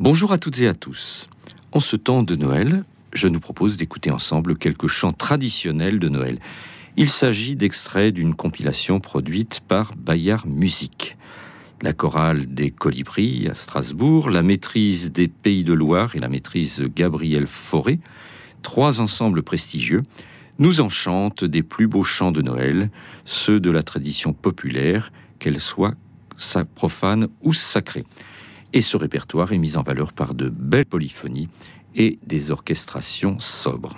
Bonjour à toutes et à tous. En ce temps de Noël, je nous propose d'écouter ensemble quelques chants traditionnels de Noël. Il s'agit d'extraits d'une compilation produite par Bayard Musique. La chorale des Colibris à Strasbourg, la maîtrise des Pays de Loire et la maîtrise Gabriel Fauré, trois ensembles prestigieux, nous enchantent des plus beaux chants de Noël, ceux de la tradition populaire, qu'elle soit profane ou sacrée et ce répertoire est mis en valeur par de belles polyphonies et des orchestrations sobres.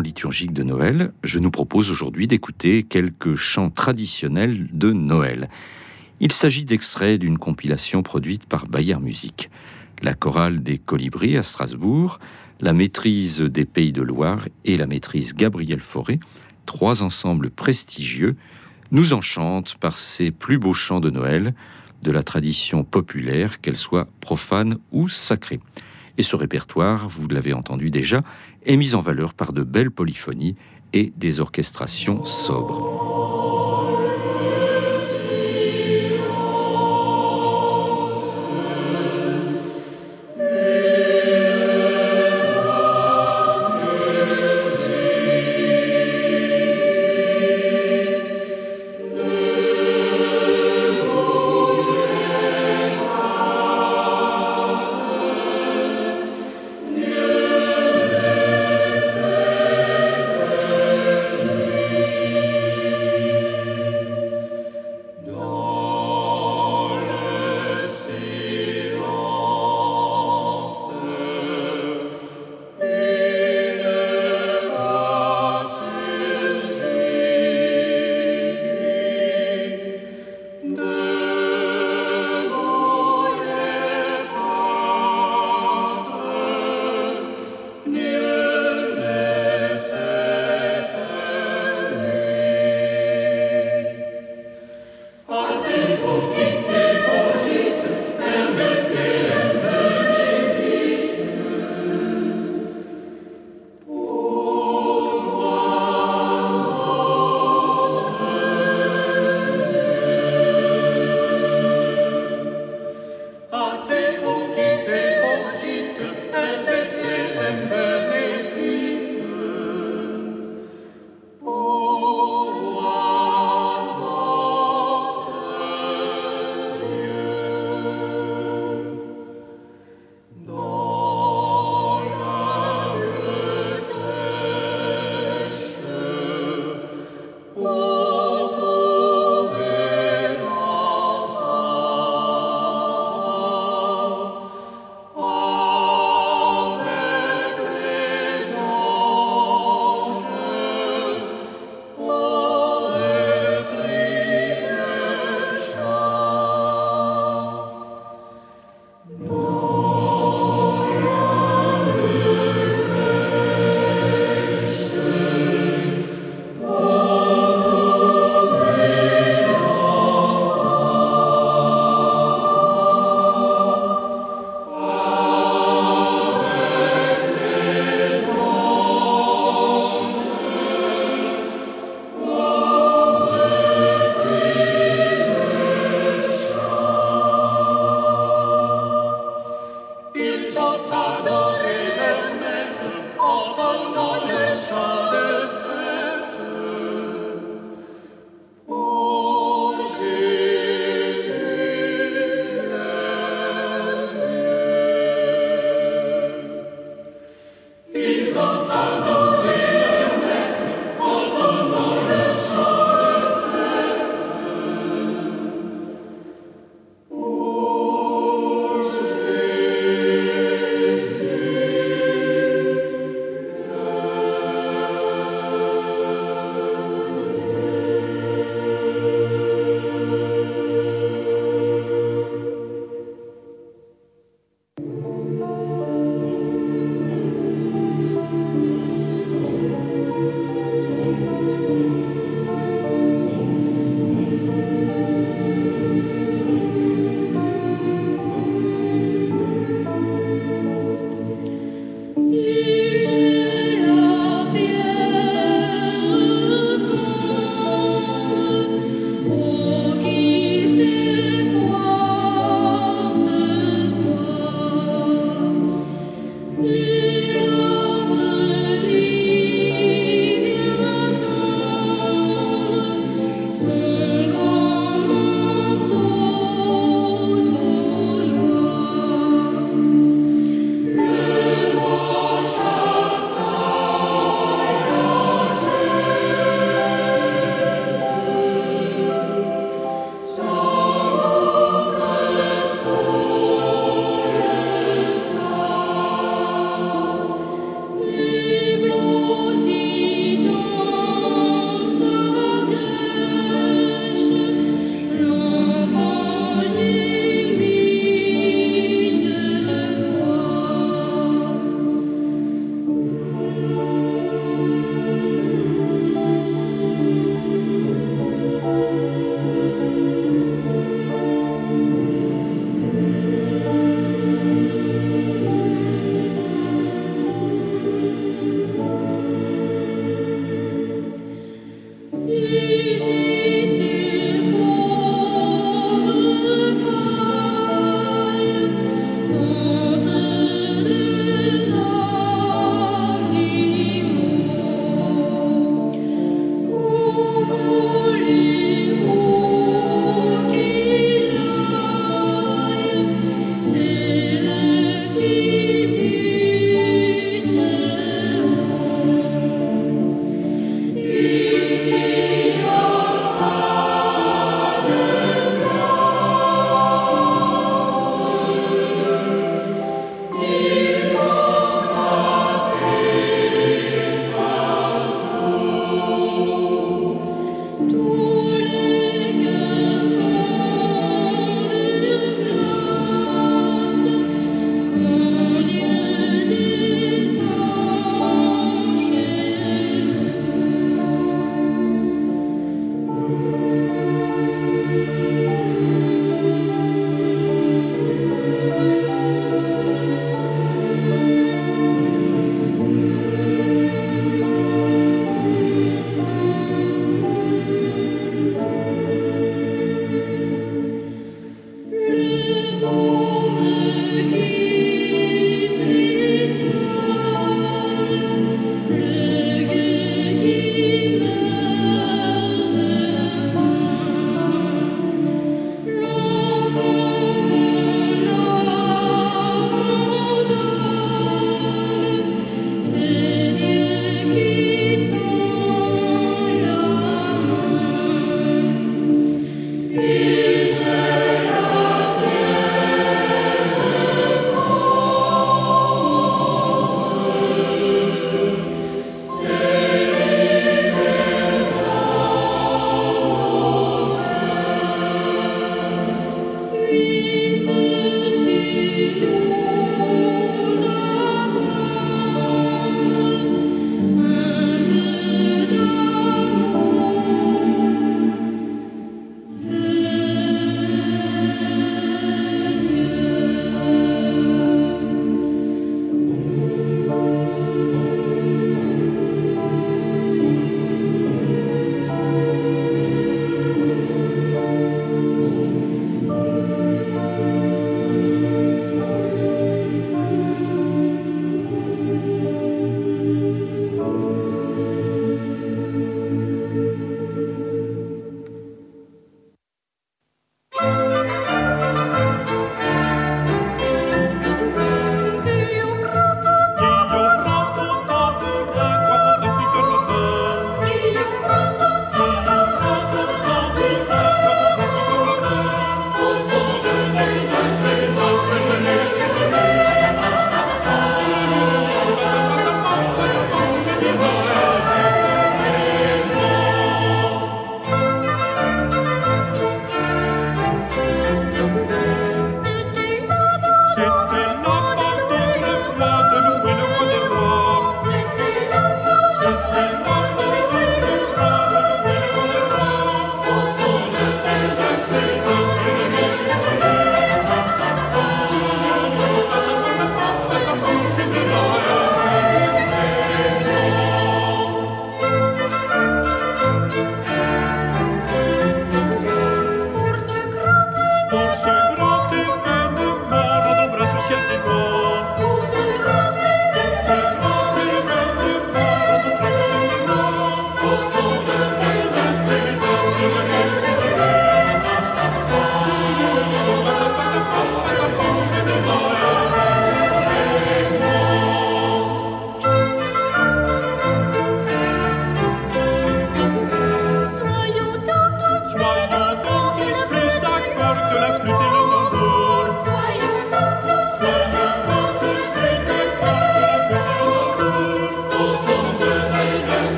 Liturgique de Noël, je nous propose aujourd'hui d'écouter quelques chants traditionnels de Noël. Il s'agit d'extraits d'une compilation produite par Bayer Musique. La chorale des Colibris à Strasbourg, la maîtrise des Pays de Loire et la maîtrise Gabriel Fauré, trois ensembles prestigieux, nous enchantent par ces plus beaux chants de Noël, de la tradition populaire, qu'elle soit profane ou sacrée. Et ce répertoire, vous l'avez entendu déjà, est mis en valeur par de belles polyphonies et des orchestrations sobres.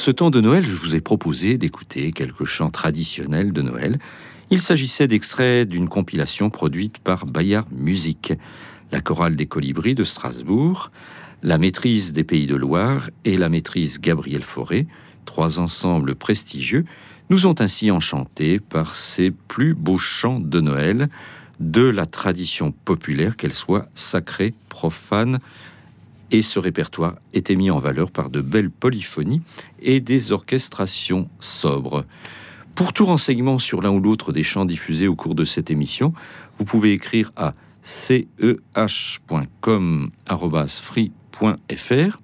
Ce temps de Noël, je vous ai proposé d'écouter quelques chants traditionnels de Noël. Il s'agissait d'extraits d'une compilation produite par Bayard Musique, la chorale des Colibris de Strasbourg, la maîtrise des Pays de Loire et la maîtrise Gabriel Fauré, trois ensembles prestigieux, nous ont ainsi enchantés par ces plus beaux chants de Noël de la tradition populaire, qu'elle soit sacrée, profane, et ce répertoire était mis en valeur par de belles polyphonies et des orchestrations sobres. Pour tout renseignement sur l'un ou l'autre des chants diffusés au cours de cette émission, vous pouvez écrire à ceh.com.free.fr.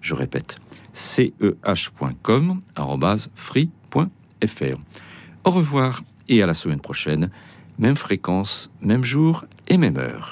Je répète, ceh.com.free.fr. Au revoir et à la semaine prochaine, même fréquence, même jour et même heure.